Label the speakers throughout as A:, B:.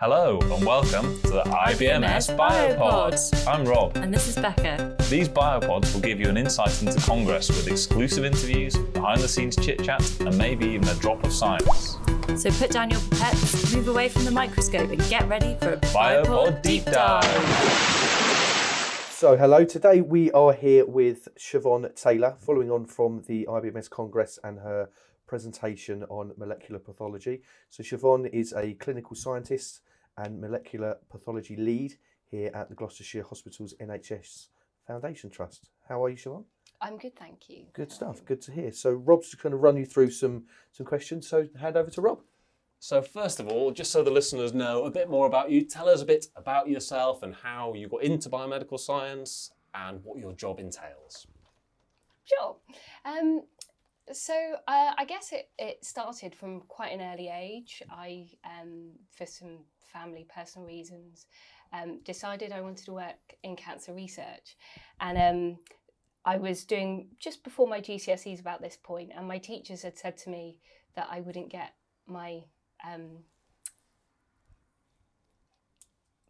A: Hello and welcome to the IBMS Biopods. I'm Rob.
B: And this is Becca.
A: These Biopods will give you an insight into Congress with exclusive interviews, behind the scenes chit chat, and maybe even a drop of science.
B: So put down your pipettes, move away from the microscope, and get ready for a
A: Biopod,
B: Biopod
A: Deep Dive.
C: So, hello. Today we are here with Siobhan Taylor, following on from the IBMS Congress and her presentation on molecular pathology. So, Siobhan is a clinical scientist and molecular pathology lead here at the Gloucestershire Hospitals NHS Foundation Trust. How are you, Siobhan?
D: I'm good, thank you.
C: Good stuff. Good to hear. So, Rob's just going to run you through some some questions. So, hand over to Rob.
E: So, first of all, just so the listeners know a bit more about you, tell us a bit about yourself and how you got into biomedical science and what your job entails.
D: Sure. Um, so uh, I guess it, it started from quite an early age. I, um, for some family personal reasons, um, decided I wanted to work in cancer research, and um, I was doing just before my GCSEs about this point, and my teachers had said to me that I wouldn't get my um,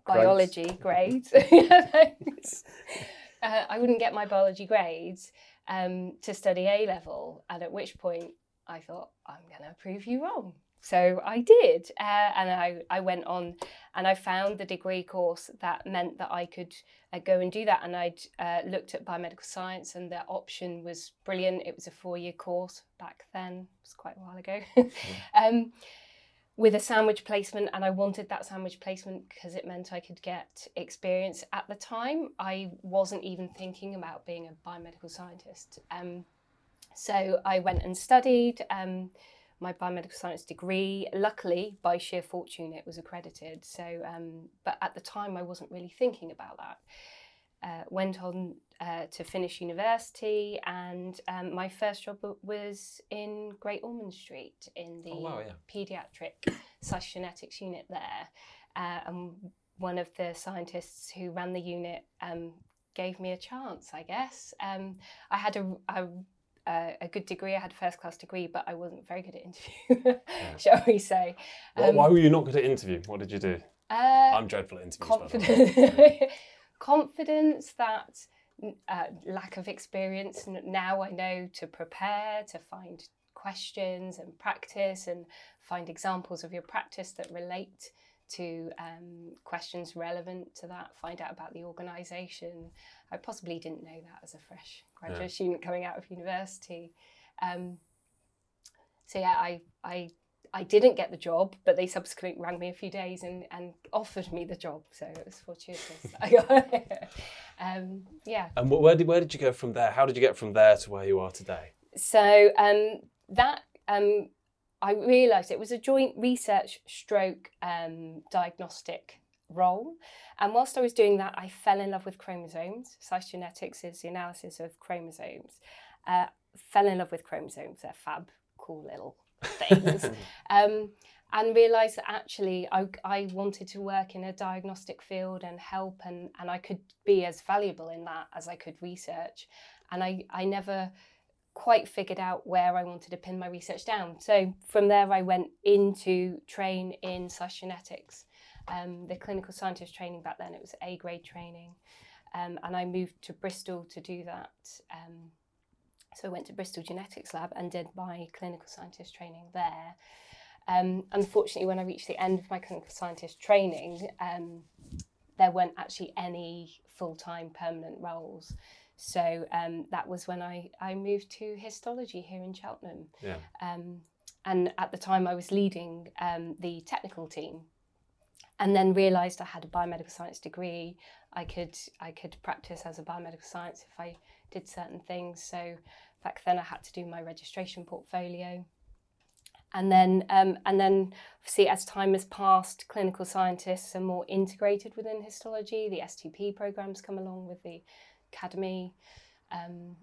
D: biology grades. Thanks. uh, I wouldn't get my biology grades um, to study A level, and at which point I thought, I'm going to prove you wrong. So I did, uh, and I, I went on and I found the degree course that meant that I could uh, go and do that. And I'd uh, looked at biomedical science, and the option was brilliant. It was a four year course back then, it was quite a while ago. um, with a sandwich placement, and I wanted that sandwich placement because it meant I could get experience. At the time, I wasn't even thinking about being a biomedical scientist. Um, so I went and studied um, my biomedical science degree. Luckily, by sheer fortune, it was accredited. So, um, but at the time, I wasn't really thinking about that. Uh, went on uh, to finish university, and um, my first job was in Great Ormond Street in the
E: Oh, wow, yeah.
D: paediatric slash genetics unit there. Uh, and one of the scientists who ran the unit um, gave me a chance, I guess. Um, I had a, a, a, a good degree, I had a first class degree, but I wasn't very good at interview, shall we say.
E: Why-
D: Um,
E: Why were you not good at interview? What did you do?
D: uh,
E: I'm dreadful at interviews. by the way.
D: confidence confidence that uh, lack of experience now i know to prepare to find questions and practice and find examples of your practice that relate to um, questions relevant to that find out about the organization i possibly didn't know that as a fresh graduate
E: Yeah.
D: student coming out of university um, so yeah i i I didn't get the job, but they subsequently rang me a few days and, and offered me the job. So it was fortuitous. I got it. Um, yeah.
E: And where did, where did you go from there? How did you get from there to where you are today?
D: So um, that um, I realised it was a joint research stroke um, diagnostic role. And whilst I was doing that, I fell in love with chromosomes. Cytogenetics is the analysis of chromosomes. Uh, fell in love with chromosomes. They're fab, cool little things. um, and realised that actually I, I wanted to work in a diagnostic field and help, and, and I could be as valuable in that as I could research. And I, I never quite figured out where I wanted to pin my research down. So from there, I went into train in cytogenetics. Um, the clinical scientist training back then, it was A grade training. Um, and I moved to Bristol to do that. Um, so I went to Bristol Genetics Lab and did my clinical scientist training there. Um, unfortunately, when I reached the end of my clinical scientist training, um, there weren't actually any full time permanent roles. So um, that was when I, I moved to histology here in Cheltenham.
E: Yeah.
D: Um, and at the time, I was leading um, the technical team, and then realised I had a biomedical science degree. I could I could practice as a biomedical science if I did certain things. So back then, I had to do my registration portfolio. And then, um, and then, see, as time has passed, clinical scientists are more integrated within histology. The STP programs come along with the academy, um,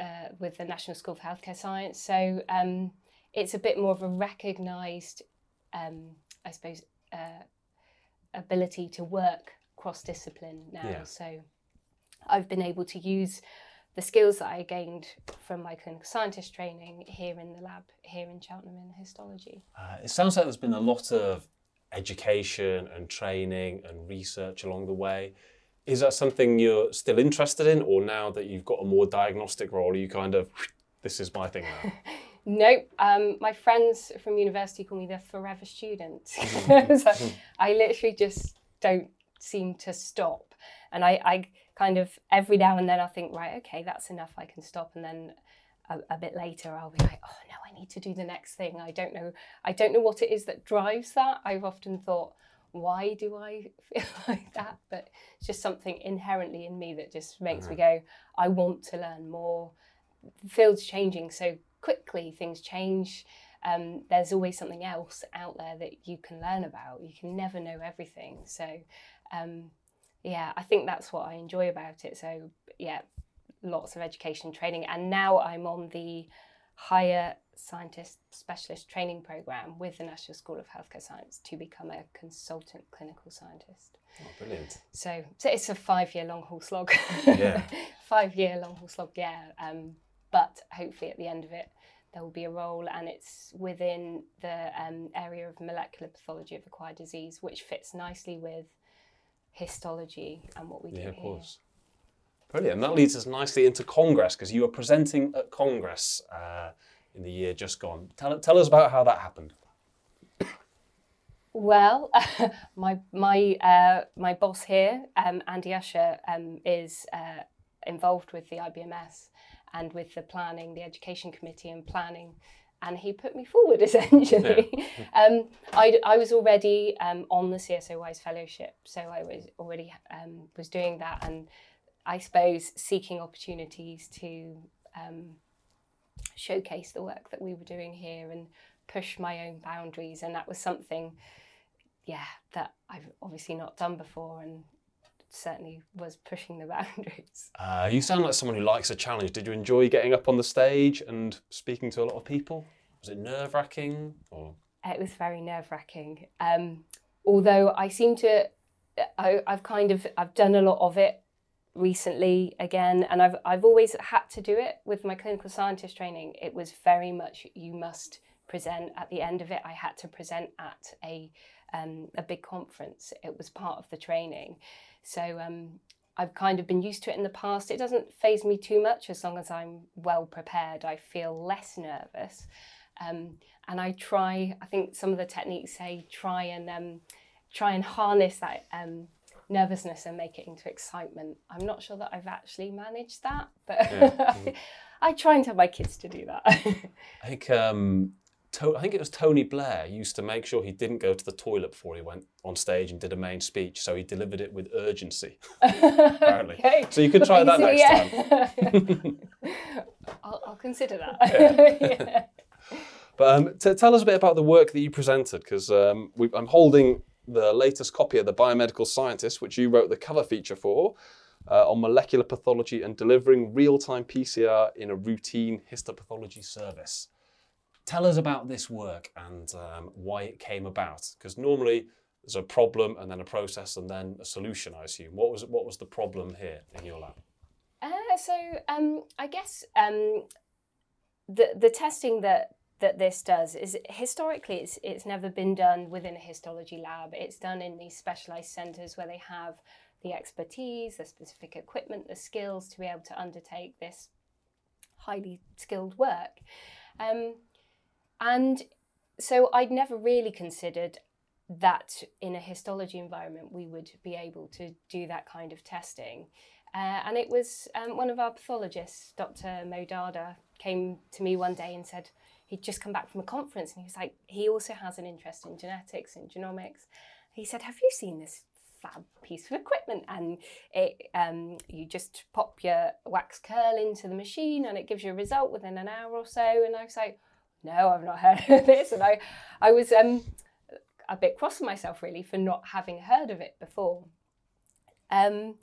D: uh, with the National School for Healthcare Science. So um, it's a bit more of a recognised, um, I suppose, uh, ability to work cross discipline now.
E: Yeah.
D: So I've been able to use the skills that I gained from my clinical scientist training here in the lab, here in Cheltenham in histology.
E: Uh, it sounds like there's been a lot of education and training and research along the way. Is that something you're still interested in, or now that you've got a more diagnostic role, are you kind of, this is my thing now?
D: Nope. Um, my friends from university call me the forever student.
E: Mm-hmm.
D: so I literally just don't seem to stop. And I, I kind of every now and then I think, right, okay, that's enough. I can stop. And then a, a bit later, I'll be like, oh no, I need to do the next thing. I don't know. I don't know what it is that drives that. I've often thought, why do I feel like that? But it's just something inherently in me that just makes me go, I want to learn more. The field's changing so quickly, things change. Um, there's always something else out there that you can learn about. You can never know everything. So, um, yeah, I think that's what I enjoy about it. So, yeah, lots of education training. And now I'm on the higher scientist specialist training program with the National School of Healthcare Science to become a consultant clinical scientist.
E: Oh, brilliant.
D: So, so it's a five year long haul slog.
E: Yeah.
D: five year long haul slog, yeah. Um, but hopefully at the end of it, there will be a role, and it's within the um, area of molecular pathology of acquired disease, which fits nicely with histology and what we do
E: Yeah, of
D: here.
E: course. Brilliant. And that leads us nicely into Congress because you are presenting at Congress uh, in the year just gone. Tell, tell us about how that happened.
D: Well, my my uh, my boss here, um, Andy Usher, um, is uh, involved with the IBMS and with the planning, the education committee and planning, and he put me forward essentially. um, I, I was already um, on the CSO Wise Fellowship, so I was already um, was doing that, and I suppose seeking opportunities to um, showcase the work that we were doing here and push my own boundaries, and that was something yeah, that I've obviously not done before and certainly was pushing the boundaries.
E: Uh, you sound like someone who likes a challenge. Did you enjoy getting up on the stage and speaking to a lot of people? Was it nerve wracking or?
D: It was very nerve wracking. Um, although I seem to, I, I've kind of, I've done a lot of it recently again, and I've, I've always had to do it with my clinical scientist training. It was very much, you must present at the end of it. I had to present at a, um, a big conference. It was part of the training. So um, I've kind of been used to it in the past. It doesn't phase me too much as long as I'm well prepared. I feel less nervous. Um, and I try, I think some of the techniques say try and um, try and harness that um, nervousness and make it into excitement. I'm not sure that I've actually managed that, but I try and tell my kids to do that.
E: I think um, to- I think it was Tony Blair used to make sure he didn't go to the toilet before he went on stage and did a main speech, so he delivered it with urgency. Apparently,
D: Okay.
E: so you could try that next time.
D: time. I'll, I'll consider that. Yeah.
E: But um, t- tell us a bit about the work that you presented, because um, I'm holding the latest copy of the Biomedical Scientist, which you wrote the cover feature for, uh, on molecular pathology and delivering real-time PCR in a routine histopathology service. Tell us about this work and um, why it came about, because normally there's a problem and then a process and then a solution. I assume. What was what was the problem here in your lab?
D: Uh, so um, I guess um, the the testing that that this does is historically it's it's never been done within a histology lab. It's done in these specialized centers where they have the expertise, the specific equipment, the skills to be able to undertake this highly skilled work. Um, and so I'd never really considered that in a histology environment we would be able to do that kind of testing. Uh, and it was um, one of our pathologists, Dr. Modada, came to me one day and said he'd just come back from a conference and he was like, he also has an interest in genetics and genomics. He said, Have you seen this fab piece of equipment? And it, um, you just pop your wax curl into the machine and it gives you a result within an hour or so. And I was like, No, I've not heard of this. And I, I was um, a bit cross with myself really for not having heard of it before. Um,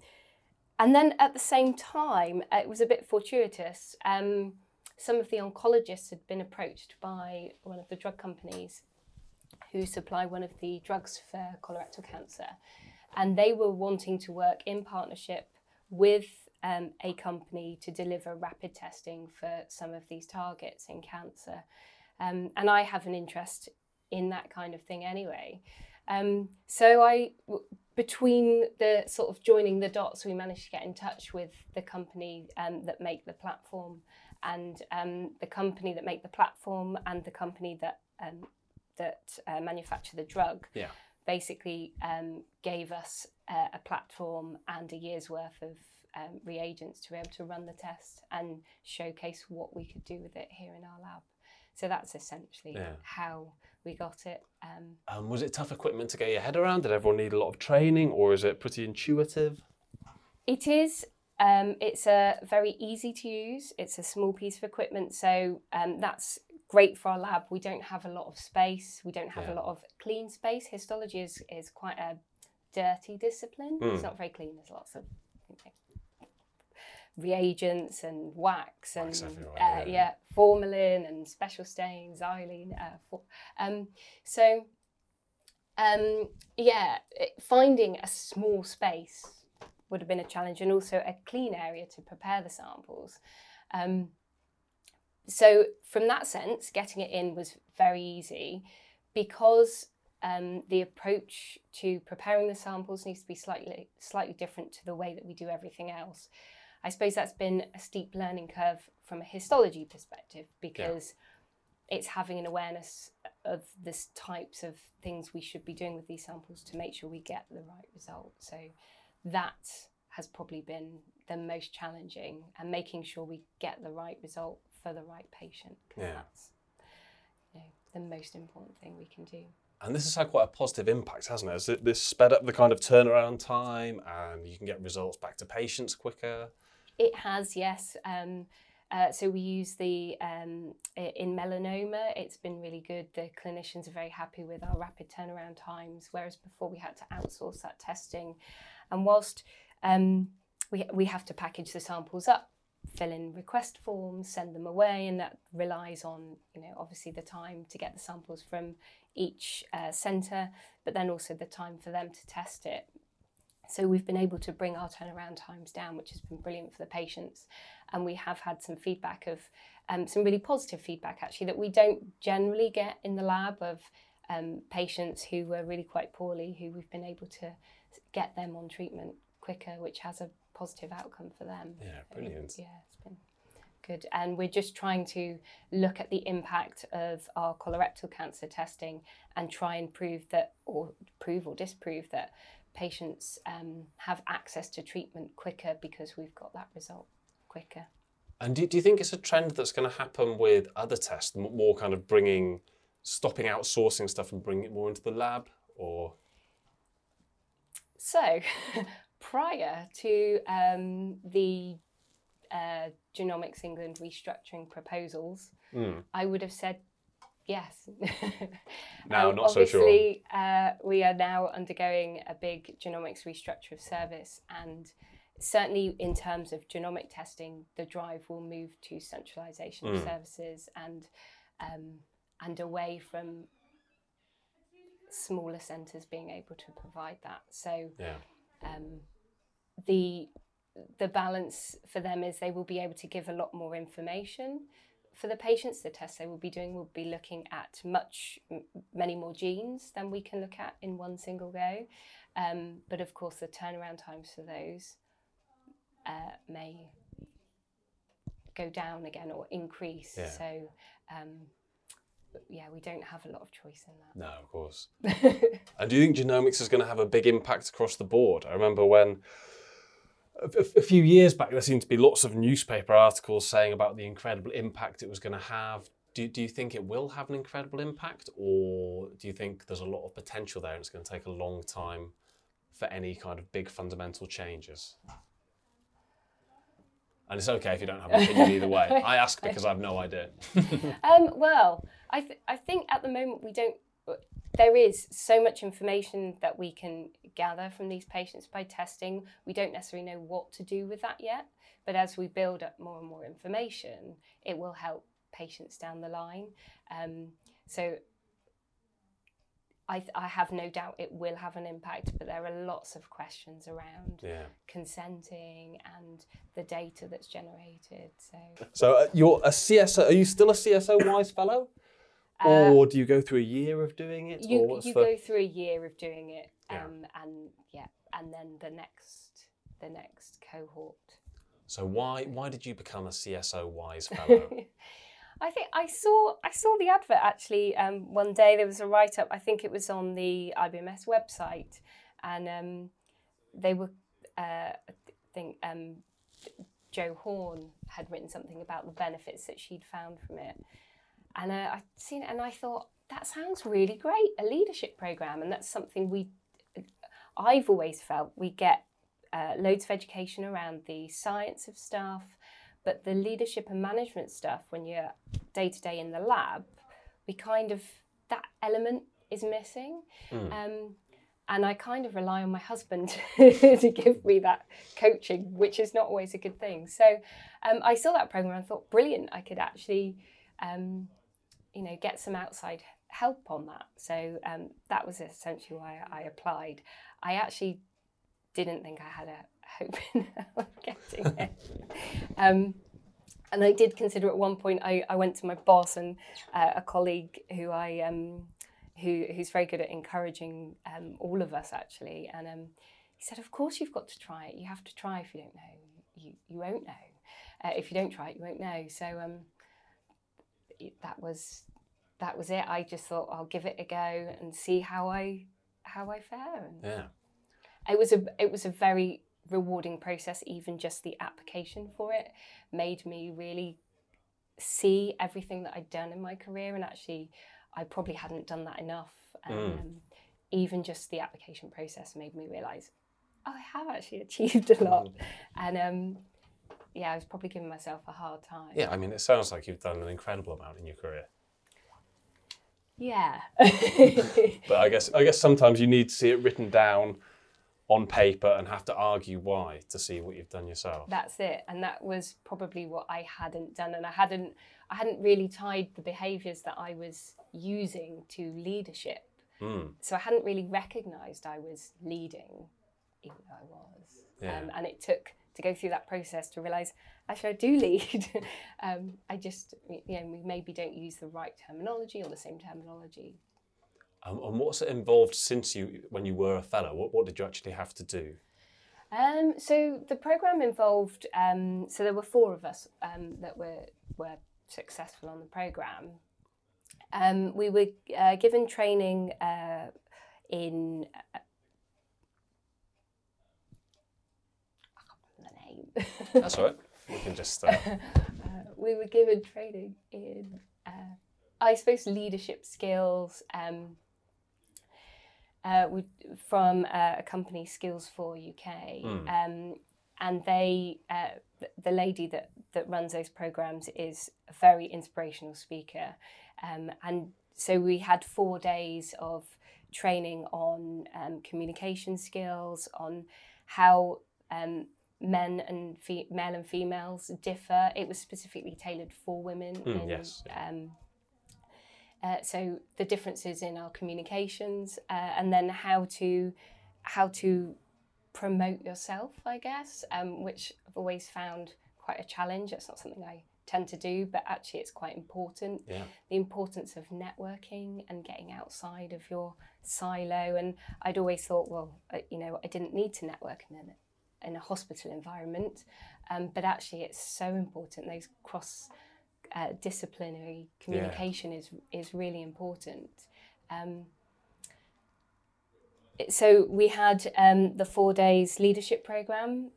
D: and then at the same time, it was a bit fortuitous. Um, some of the oncologists had been approached by one of the drug companies who supply one of the drugs for colorectal cancer. And they were wanting to work in partnership with um, a company to deliver rapid testing for some of these targets in cancer. Um, and I have an interest in that kind of thing anyway. Um, so I, w- between the sort of joining the dots, we managed to get in touch with the company um, that make the platform, and um, the company that make the platform, and the company that um, that uh, manufacture the drug.
E: Yeah.
D: Basically, um, gave us uh, a platform and a year's worth of um, reagents to be able to run the test and showcase what we could do with it here in our lab. So that's essentially
E: Yeah.
D: how we got it. Um,
E: Um, was it tough equipment to get your head around? Did everyone need a lot of training, or is it pretty intuitive?
D: It is. Um, it's a very easy to use. It's a small piece of equipment, so um, that's great for our lab. We don't have a lot of space. We don't have
E: Yeah.
D: a lot of clean space. Histology is is quite a dirty discipline. It's
E: Mm.
D: not very clean. There's lots of you know, reagents and wax and
E: Wax
D: uh,
E: yeah.
D: yeah, formalin and special stains, xylene. Uh, for, um, so um, yeah, finding a small space would have been a challenge, and also a clean area to prepare the samples. Um, so from that sense, getting it in was very easy because um, the approach to preparing the samples needs to be slightly slightly different to the way that we do everything else. I suppose that's been a steep learning curve from a histology perspective because it's having an awareness of this types of things we should be doing with these samples to make sure we get the right result. So that has probably been the most challenging and making sure we get the right result for the right patient because
E: Yeah.
D: that's you know, the most important thing we can do.
E: And this has had quite a positive impact, hasn't it? Has it this sped up the kind of turnaround time, and you can get results back to patients quicker?
D: It has, yes. Um, uh, so we use the um, in melanoma. It's been really good. The clinicians are very happy with our rapid turnaround times, whereas before we had to outsource that testing. And whilst um, we we have to package the samples up, fill in request forms, send them away, and that relies on you know obviously the time to get the samples from each uh, centre, but then also the time for them to test it. So we've been able to bring our turnaround times down, which has been brilliant for the patients. And we have had some feedback of um, some really positive feedback actually that we don't generally get in the lab of um, patients who were really quite poorly, who we've been able to get them on treatment quicker, which has a positive outcome for them.
E: Yeah,
D: So,
E: brilliant.
D: Yeah, it's been good. And we're just trying to look at the impact of our colorectal cancer testing and try and prove that, or prove or disprove that patients um, have access to treatment quicker because we've got that result quicker.
E: And do, do you think it's a trend that's going to happen with other tests, more kind of bringing, stopping outsourcing stuff and bringing it more into the lab, or
D: So, prior to um, the uh, Genomics England restructuring proposals,
E: Hmm.
D: I would have said yes.
E: Now,
D: Um,
E: not so sure.
D: Obviously, uh, we are now undergoing a big genomics restructure of service, and certainly in terms of genomic testing, the drive will move to centralisation of
E: Mm.
D: services and um, and away from smaller centres being able to provide that. So
E: yeah,
D: um, the the balance for them is they will be able to give a lot more information for the patients. The tests they will be doing will be looking at much many more genes than we can look at in one single go. Um, but of course, the turnaround times for those uh, may go down again or increase.
E: Yeah.
D: So. Um, yeah, we don't have a lot of choice in that.
E: no, of course. And do you think genomics is going to have a big impact across the board? I remember when a, few years back there seemed to be lots of newspaper articles saying about the incredible impact it was going to have. Do, do you think it will have an incredible impact, or do you think there's a lot of potential there and it's going to take a long time for any kind of big fundamental changes? And it's okay if you don't have an opinion either way. I ask because I have no idea.
D: Um, well, I, th- I think at the moment we don't. There is so much information that we can gather from these patients by testing. We don't necessarily know what to do with that yet, but as we build up more and more information, it will help patients down the line. Um, so I, th- I have no doubt it will have an impact, but there are lots of questions around
E: Yeah.
D: consenting and the data that's generated. So.
E: So uh, you're a CSO. Are you still a CSO Wise Fellow?
D: Uh,
E: or do you go through a year of doing it? or
D: you you
E: the...
D: go through a year of doing it,
E: Yeah.
D: um, and yeah, and then the next the next cohort.
E: So why why did you become a CSO Wise Fellow?
D: I think I saw I saw the advert actually um, one day. There was a write up. I think it was on the IBMS website, and um, they were. Uh, I think um, Joe Horn had written something about the benefits that she'd found from it, and uh, I'd seen it, and I thought that sounds really great. A leadership program, and that's something we. I've always felt we get uh, loads of education around the science of stuff, but the leadership and management stuff, when you're day to day in the lab, we kind of that element is missing. Um, and I kind of rely on my husband to give me that coaching, which is not always a good thing. So um, I saw that program and thought, brilliant, I could actually, um, you know, get some outside help on that. So um, that was essentially why I applied. I actually didn't think I had a hope in of getting it. Um, and I did consider at one point. I, I went to my boss and uh, a colleague who I um, who who's very good at encouraging um, all of us actually, and um, he said, "Of course you've got to try it. You have to try. If you don't know, you you won't know. Uh, if you don't try it, you won't know." So um, that was that was it. I just thought I'll give it a go and see how I how I fare. And
E: yeah.
D: it was a it was a very rewarding process even just the application for it made me really see everything that I'd done in my career and actually I probably hadn't done that enough and
E: Mm.
D: um, even just the application process made me realize oh, I have actually achieved a lot and um, yeah I was probably giving myself a hard time
E: Yeah, I mean, it sounds like you've done an incredible amount in your career.
D: yeah
E: But I guess I guess sometimes you need to see it written down on paper and have to argue why to see what you've done yourself.
D: that's it and that was probably what i hadn't done and i hadn't i hadn't really tied the behaviors that i was using to leadership
E: Mm.
D: so i hadn't really recognized i was leading even though i was
E: Yeah.
D: um, and it took to go through that process to realize actually i do lead um, i just you know we maybe don't use the right terminology or the same terminology
E: Um, and what's it involved since you when you were a fellow? What what did you actually have to do?
D: Um, so the program involved. Um, so there were four of us um, that were were successful on the program. Um, we were uh, given training uh, in. Uh, I can't remember the name.
E: That's all right. We can just. Uh,
D: we were given training in, uh, I suppose, leadership skills. Um, uh, we, from uh, a company, Skills for UK, um, and they, uh, the lady that that runs those programs is a very inspirational speaker, um, and so we had four days of training on um, communication skills, on how um, men and fe- male and females differ. It was specifically tailored for women.
E: Mm,
D: in,
E: yes,
D: Um, uh, so the differences in our communications, uh, and then how to how to promote yourself, I guess, um, which I've always found quite a challenge. It's not something I tend to do, but actually it's quite important.
E: yeah.
D: The importance of networking and getting outside of your silo. And I'd always thought, well, uh, you know, I didn't need to network in in a hospital environment, um, but actually it's so important. Those cross uh, disciplinary communication is is really important. Um, so we had um, the four days leadership program,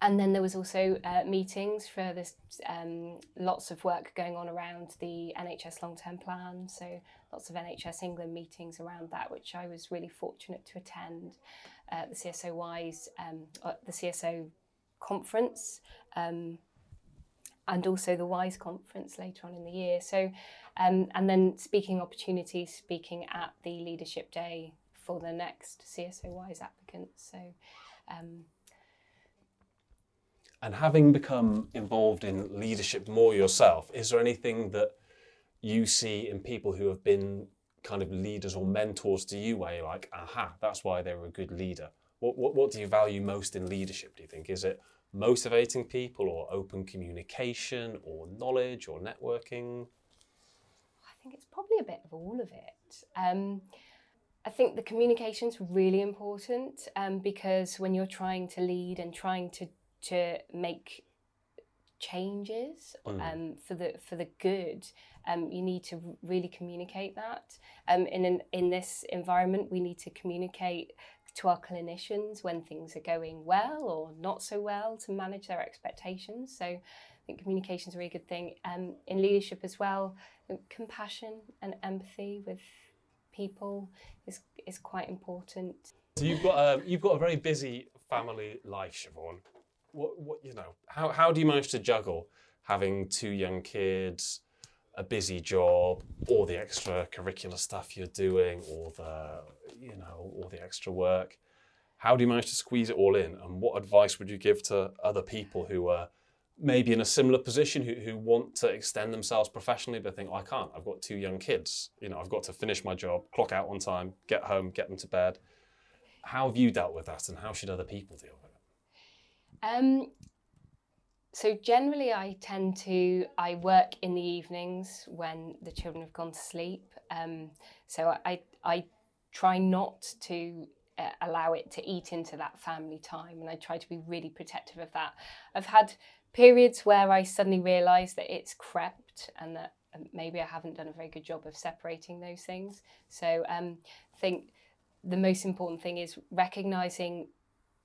D: and then there was also uh, meetings for this. Um, lots of work going on around the NHS long term plan. So lots of NHS England meetings around that, which I was really fortunate to attend. Uh, the CSO Wise, um, uh, the CSO conference. Um, and also the WISE conference later on in the year. So, um, and then speaking opportunities, speaking at the leadership day for the next CSO WISE applicants. So, um,
E: And having become involved in leadership more yourself, is there anything that you see in people who have been kind of leaders or mentors to you where you're like, aha, that's why they were a good leader? What, what, what do you value most in leadership, do you think? Is it motivating people or open communication or knowledge or networking?
D: I think it's probably a bit of all of it. Um, I think the communication's really important um, because when you're trying to lead and trying to to make changes
E: Mm.
D: um, for the for the good, um, you need to really communicate that. Um, in an, in this environment, we need to communicate to our clinicians when things are going well or not so well to manage their expectations. So I think communication is a really good thing. Um, in leadership as well, compassion and empathy with people is is quite important.
E: So you've got a you've got a very busy family life, Siobhan. What what you know? How how do you manage to juggle having two young kids, a busy job, all the extracurricular stuff you're doing, all the you know all the extra work? How do you manage to squeeze it all in? And what advice would you give to other people who are maybe in a similar position who, who want to extend themselves professionally but think, oh, I can't, I've got two young kids. You know, I've got to finish my job, clock out on time, get home, get them to bed. How have you dealt with that and how should other people deal with it?
D: Um, so generally, I tend to I work in the evenings when the children have gone to sleep. Um, so I I try not to uh, allow it to eat into that family time, and I try to be really protective of that. I've had periods where I suddenly realise that it's crept and that um, maybe I haven't done a very good job of separating those things. So um, I think the most important thing is recognizing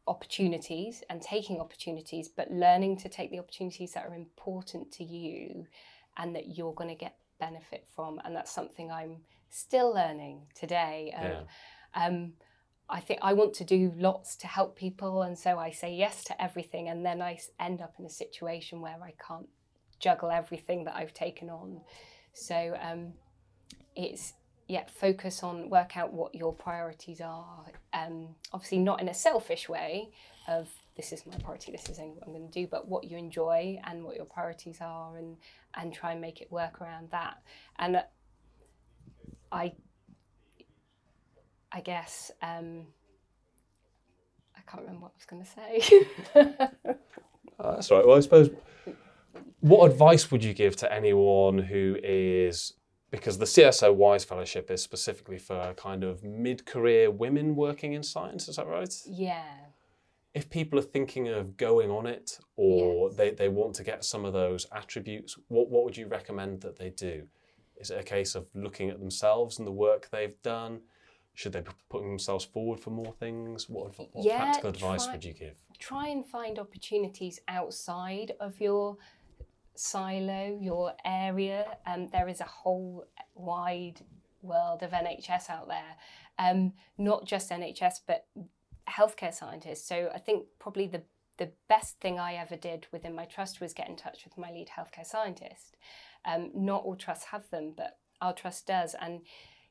D: opportunities and taking opportunities, but learning to take the opportunities that are important to you and that you're going to get benefit from. And that's something I'm still learning today. Um,
E: Yeah.
D: um, I think I want to do lots to help people, and so I say yes to everything, and then I end up in a situation where I can't juggle everything that I've taken on. So um, it's yeah, focus on work out what your priorities are. Um, obviously, not in a selfish way of this is my priority, this is what I'm going to do, but what you enjoy and what your priorities are, and and try and make it work around that. And I, I guess um, I can't remember what I was going to say.
E: Uh, that's right. Well, I suppose, what advice would you give to anyone who is, because the CSO Wise Fellowship is specifically for kind of mid career women working in science, is that right?
D: yeah.
E: If people are thinking of going on it or
D: Yes.
E: they, they want to get some of those attributes, what, what would you recommend that they do? Is it a case of looking at themselves and the work they've done? Should they be putting themselves forward for more things? What, what
D: Yeah,
E: practical advice
D: try-
E: would you give?
D: try and find opportunities outside of your silo, your area. Um, there is a whole wide world of NHS out there, um, not just NHS, but healthcare scientists. So I think probably the the best thing I ever did within my trust was get in touch with my lead healthcare scientist. Um, not all trusts have them, but our trust does, and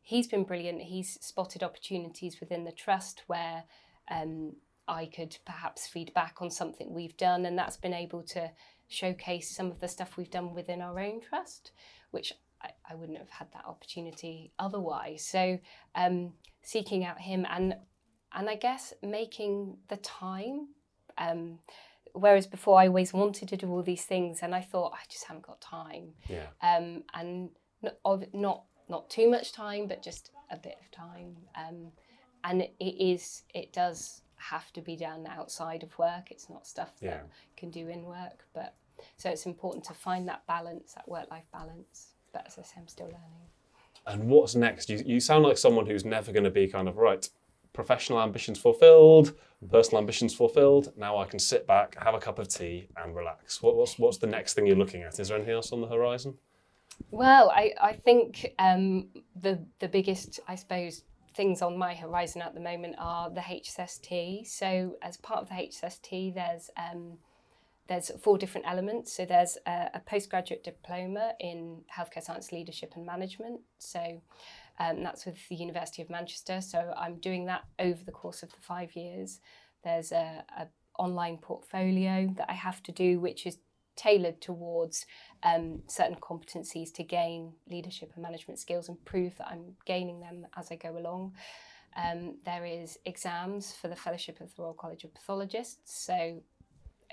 D: he's been brilliant. He's spotted opportunities within the trust where um, I could perhaps feed back on something we've done, and that's been able to showcase some of the stuff we've done within our own trust, which I, I wouldn't have had that opportunity otherwise. So um, seeking out him and and I guess making the time. Um, whereas before I always wanted to do all these things, and I thought I just haven't got time
E: Yeah.
D: um, and not, of, not not too much time, but just a bit of time. Um, and it, it is it does have to be done outside of work. It's not stuff that
E: Yeah.
D: you can do in work, but so it's important to find that balance, that work life balance. But as I say, I'm still learning.
E: And what's next? You, you sound like someone who's never going to be kind of right. Professional ambitions fulfilled, personal ambitions fulfilled. Now I can sit back, have a cup of tea, and relax. What, what's what's the next thing you're looking at? Is there anything else on the horizon?
D: Well, I, I think um, the the biggest, I suppose, things on my horizon at the moment are the HSST. So as part of the HSST, there's um, there's four different elements. So there's a, a postgraduate diploma in healthcare science leadership and management. So um, that's with the University of Manchester. So I'm doing that over the course of the five years. There's a, a online portfolio that I have to do, which is tailored towards um, certain competencies to gain leadership and management skills and prove that I'm gaining them as I go along. Um, there is exams for the Fellowship of the Royal College of Pathologists. So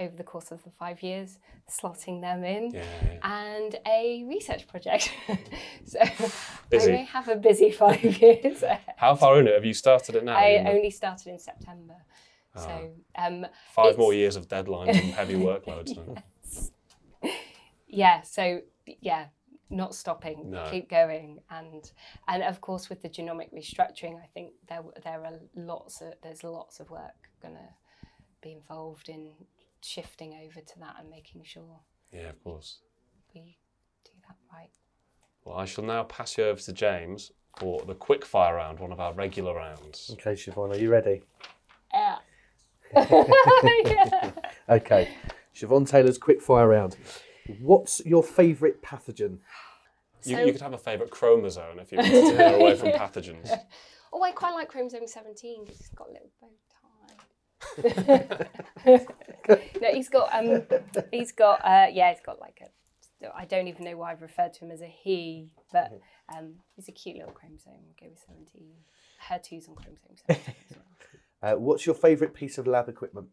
D: over the course of the five years, slotting them in,
E: Yeah, yeah.
D: and a research project. so
E: Busy.
D: I may have a busy five years.
E: How far in it have you started it now?
D: I only started in September.
E: Ah.
D: So um,
E: Five more years of deadlines and heavy workloads. huh?
D: yeah, so yeah, not stopping,
E: No.
D: keep going, and and of course with the genomic restructuring, I think there there are lots of there's lots of work gonna be involved in shifting over to that and making sure
E: Yeah, of course.
D: we do that right.
E: Well, I shall now pass you over to James for the quick fire round, one of our regular rounds.
C: Okay, Siobhan, are you ready?
D: Yeah.
C: Okay, Siobhan Taylor's quick fire round. What's your favourite pathogen?
E: You,
D: So-
E: you could have a favourite chromosome if you wanted to go away from pathogens.
D: Oh, I quite like chromosome 17 because it's got a little bow tie. No, he's got um, he's got uh, yeah, he's got like a. I don't even know why I've referred to him as a he, but um, he's a cute little chromosome. We'll go with 17. HER2's on chromosome 17 as well.
C: Uh, what's your favourite piece of lab equipment?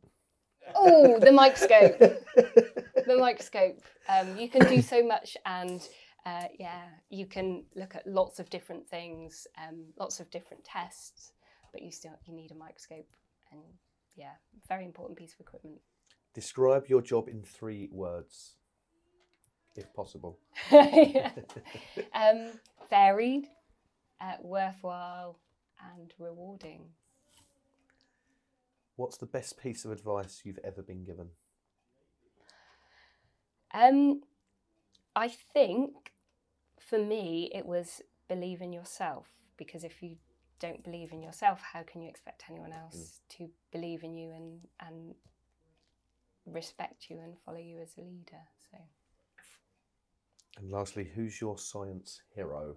D: Oh, the microscope. the microscope. Um, you can do so much, and uh, yeah, you can look at lots of different things, um, lots of different tests, but you still you need a microscope, and yeah, very important piece of equipment.
C: Describe your job in three words, if possible.
D: Um, varied, uh, worthwhile, and rewarding.
C: What's the best piece of advice you've ever been given?
D: Um, I think for me it was believe in yourself because if you don't believe in yourself, how can you expect anyone else to believe in you and and respect you and follow you as a leader? So
C: And lastly, who's your science hero?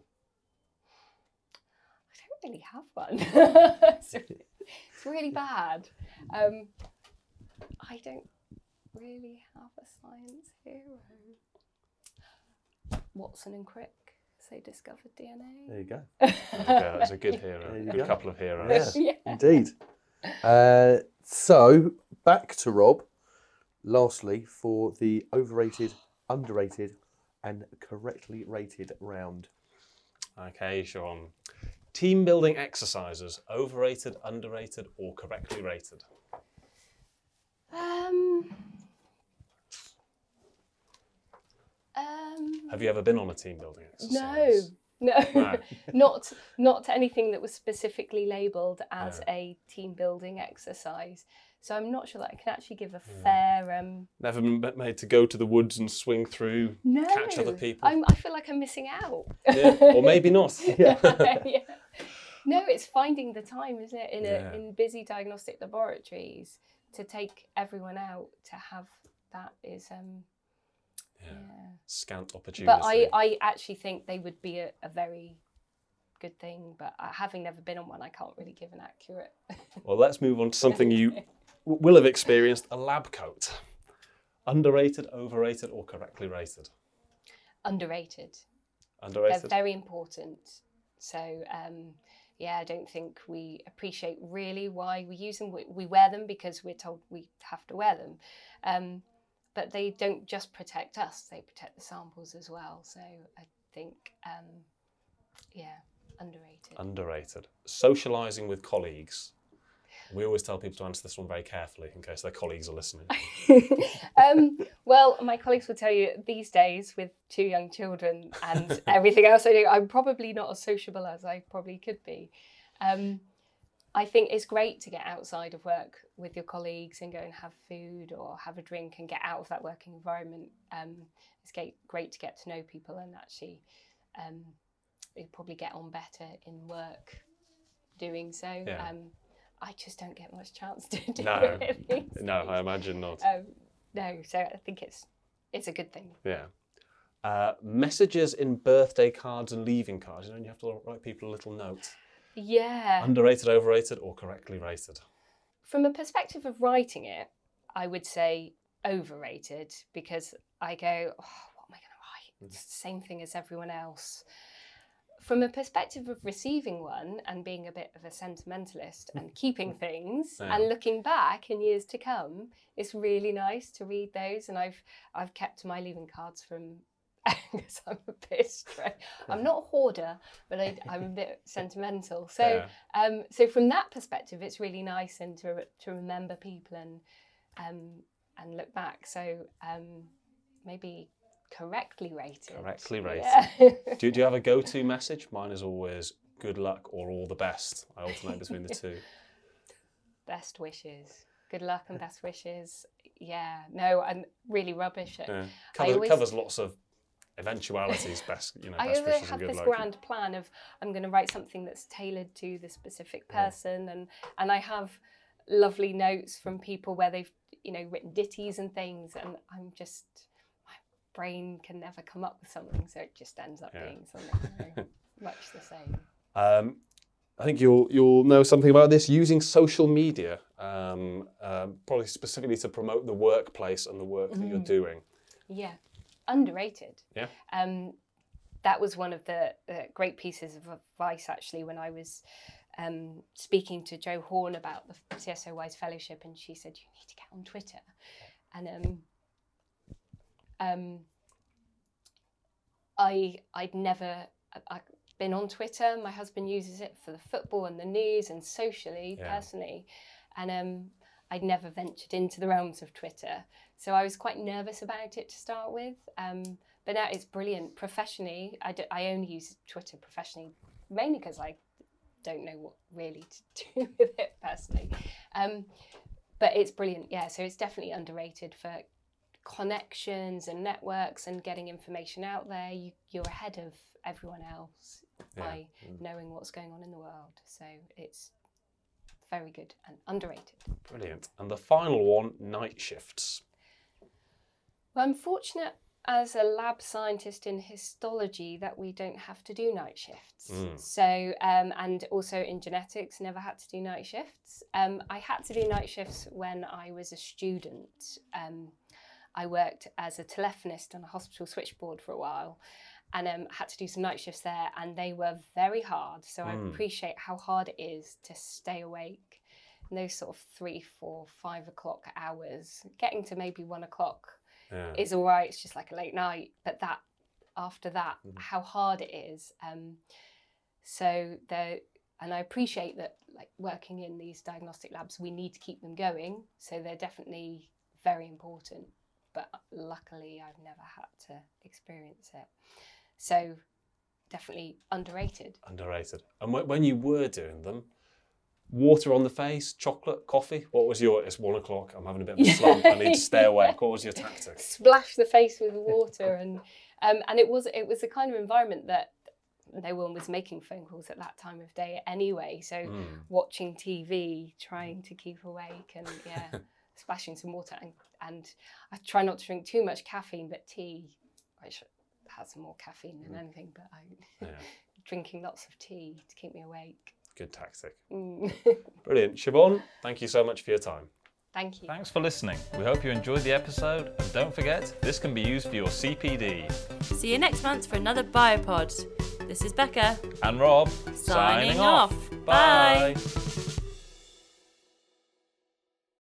D: I don't really have one. it's, it's really bad. Um, I don't really have a science hero. Watson and Crick, they discovered DNA.
C: There you go.
E: Okay, that's a good hero.
C: There you
E: Good
C: go.
E: couple of heroes.
C: Yeah.
D: Yeah.
C: Indeed. Uh, so back to Rob. Lastly, for the overrated, underrated, and correctly rated round.
E: Okay, Sean. Team building exercises, overrated, underrated, or correctly rated?
D: Um, um,
E: Have you ever been on a team building exercise?
D: no,
E: No.
D: not not anything that was specifically labelled as
E: Yeah.
D: a team building exercise. So I'm not sure that I can actually give a fair. Um,
E: Never been made to go to the woods and swing through,
D: no,
E: catch other people?
D: I'm, I feel like I'm missing out.
E: Yeah, or maybe not.
C: Yeah.
D: yeah. No, it's finding the time, isn't it, in a, in busy diagnostic laboratories to take everyone out to have that is um
E: Yeah. Scant opportunity.
D: But I I actually think they would be a, a very good thing. But uh, having never been on one, I can't really give an accurate.
E: Well, let's move on to something you will have experienced a lab coat. Underrated, overrated, or correctly rated?
D: Underrated.
E: Underrated.
D: They're very important. So um, yeah, I don't think we appreciate really why we use them. We, we wear them because we're told we have to wear them, um, but they don't just protect us; they protect the samples as well. So I think um, yeah, underrated.
E: Underrated. Socialising with colleagues. We always tell people to answer this one very carefully in case their colleagues are listening.
D: um, well, my colleagues will tell you these days with two young children and everything else I do, I'm probably not as sociable as I probably could be. Um, I think it's great to get outside of work with your colleagues and go and have food or have a drink and get out of that working environment. Um, it's great, great to get to know people and actually um, you probably get on better in work doing so.
E: Yeah.
D: Um, I just don't get much chance to do
E: No.
D: it.
E: no, I imagine not.
D: Um, no, so I think it's it's a good thing.
E: Yeah. Uh, messages in birthday cards and leaving cards. You know, you have to write people a little note.
D: Yeah.
E: Underrated, overrated, or correctly rated?
D: From a perspective of writing it, I would say overrated because I go, oh, what am I going to write? Mm. It's the same thing as everyone else. from a perspective of receiving one and being a bit of a sentimentalist and keeping things
E: Yeah.
D: and looking back in years to come, it's really nice to read those. And I've I've kept my leaving cards from because I'm a bit straight. I'm not a hoarder, but I, I'm a bit sentimental. So
E: Yeah.
D: um, so from that perspective, it's really nice and to re- to remember people and um, and look back. So um, maybe correctly rated.
E: Correctly rated.
D: Yeah.
E: Do, you- do you have a go-to message? Mine is always good luck or all the best. I alternate between the two.
D: best wishes. Good luck and best wishes. Yeah. No, I'm really rubbish at.
E: Yeah. Covers,
D: always-
E: covers lots of eventualities. Best, you know,
D: I
E: best
D: always
E: wishes
D: have this
E: luck.
D: grand plan of I'm going to write something that's tailored to the specific person, and and I have lovely notes from people where they've you know written ditties and things, and I'm just my brain can never come up with something, so it just ends up
E: Yeah.
D: being something you know, much the same.
E: Um, I think you'll you'll know something about this using social media, um, um, probably specifically to promote the workplace and the work that you're doing.
D: Yeah, underrated.
E: Yeah.
D: Um, that was one of the uh, great pieces of advice actually when I was um, speaking to Joe Horn about the CSO Wise Fellowship, and she said you need to get on Twitter, and um, um, I I'd never I, I'd been on Twitter. My husband uses it for the football and the news and socially,
E: Yeah.
D: personally, and um, I'd never ventured into the realms of Twitter. So I was quite nervous about it to start with. Um, but now it's brilliant. Professionally, I, d- I only use Twitter professionally, mainly because I don't know what really to do with it personally. Um, but it's brilliant, yeah. So it's definitely underrated for connections and networks and getting information out there. You, you're ahead of everyone else
E: Yeah.
D: by knowing what's going on in the world. So it's very good and underrated.
E: Brilliant. And the final one, night shifts.
D: Well, I'm fortunate as a lab scientist in histology that we don't have to do night shifts.
E: Mm.
D: So, um, and also in genetics, never had to do night shifts. Um, I had to do night shifts when I was a student. Um, I worked as a telephonist on a hospital switchboard for a while and um, had to do some night shifts there, and they were very hard. So I
E: Mm.
D: appreciate how hard it is to stay awake in those sort of three, four, five o'clock hours. Getting to maybe one o'clock
E: Yeah.
D: is all right. It's just like a late night, but that after that, how hard it is. Um, so there, and I appreciate that. Like working in these diagnostic labs, we need to keep them going. So they're definitely very important. But luckily, I've never had to experience it. So definitely underrated.
E: Underrated. And when you were doing them, water on the face, chocolate, coffee. What was your? It's one o'clock. I'm having a bit of a slump. I need to stay awake. What was your tactic?
D: splash the face with water and um, and it was it was the kind of environment that no one was making phone calls at that time of day anyway so
E: Mm.
D: watching tv trying to keep awake and yeah splashing some water and, and i try not to drink too much caffeine but tea which has more caffeine than anything but i
E: Yeah.
D: drinking lots of tea to keep me awake
E: Good tactic.
D: Mm.
E: Brilliant. Siobhan, thank you so much for your time.
D: thank you
A: Thanks for listening. We hope you enjoyed the episode. And don't forget, this can be used for your CPD.
B: See you next month for another Biopod. This is Becca.
A: And Rob,
B: Signing off. Bye.
A: Bye.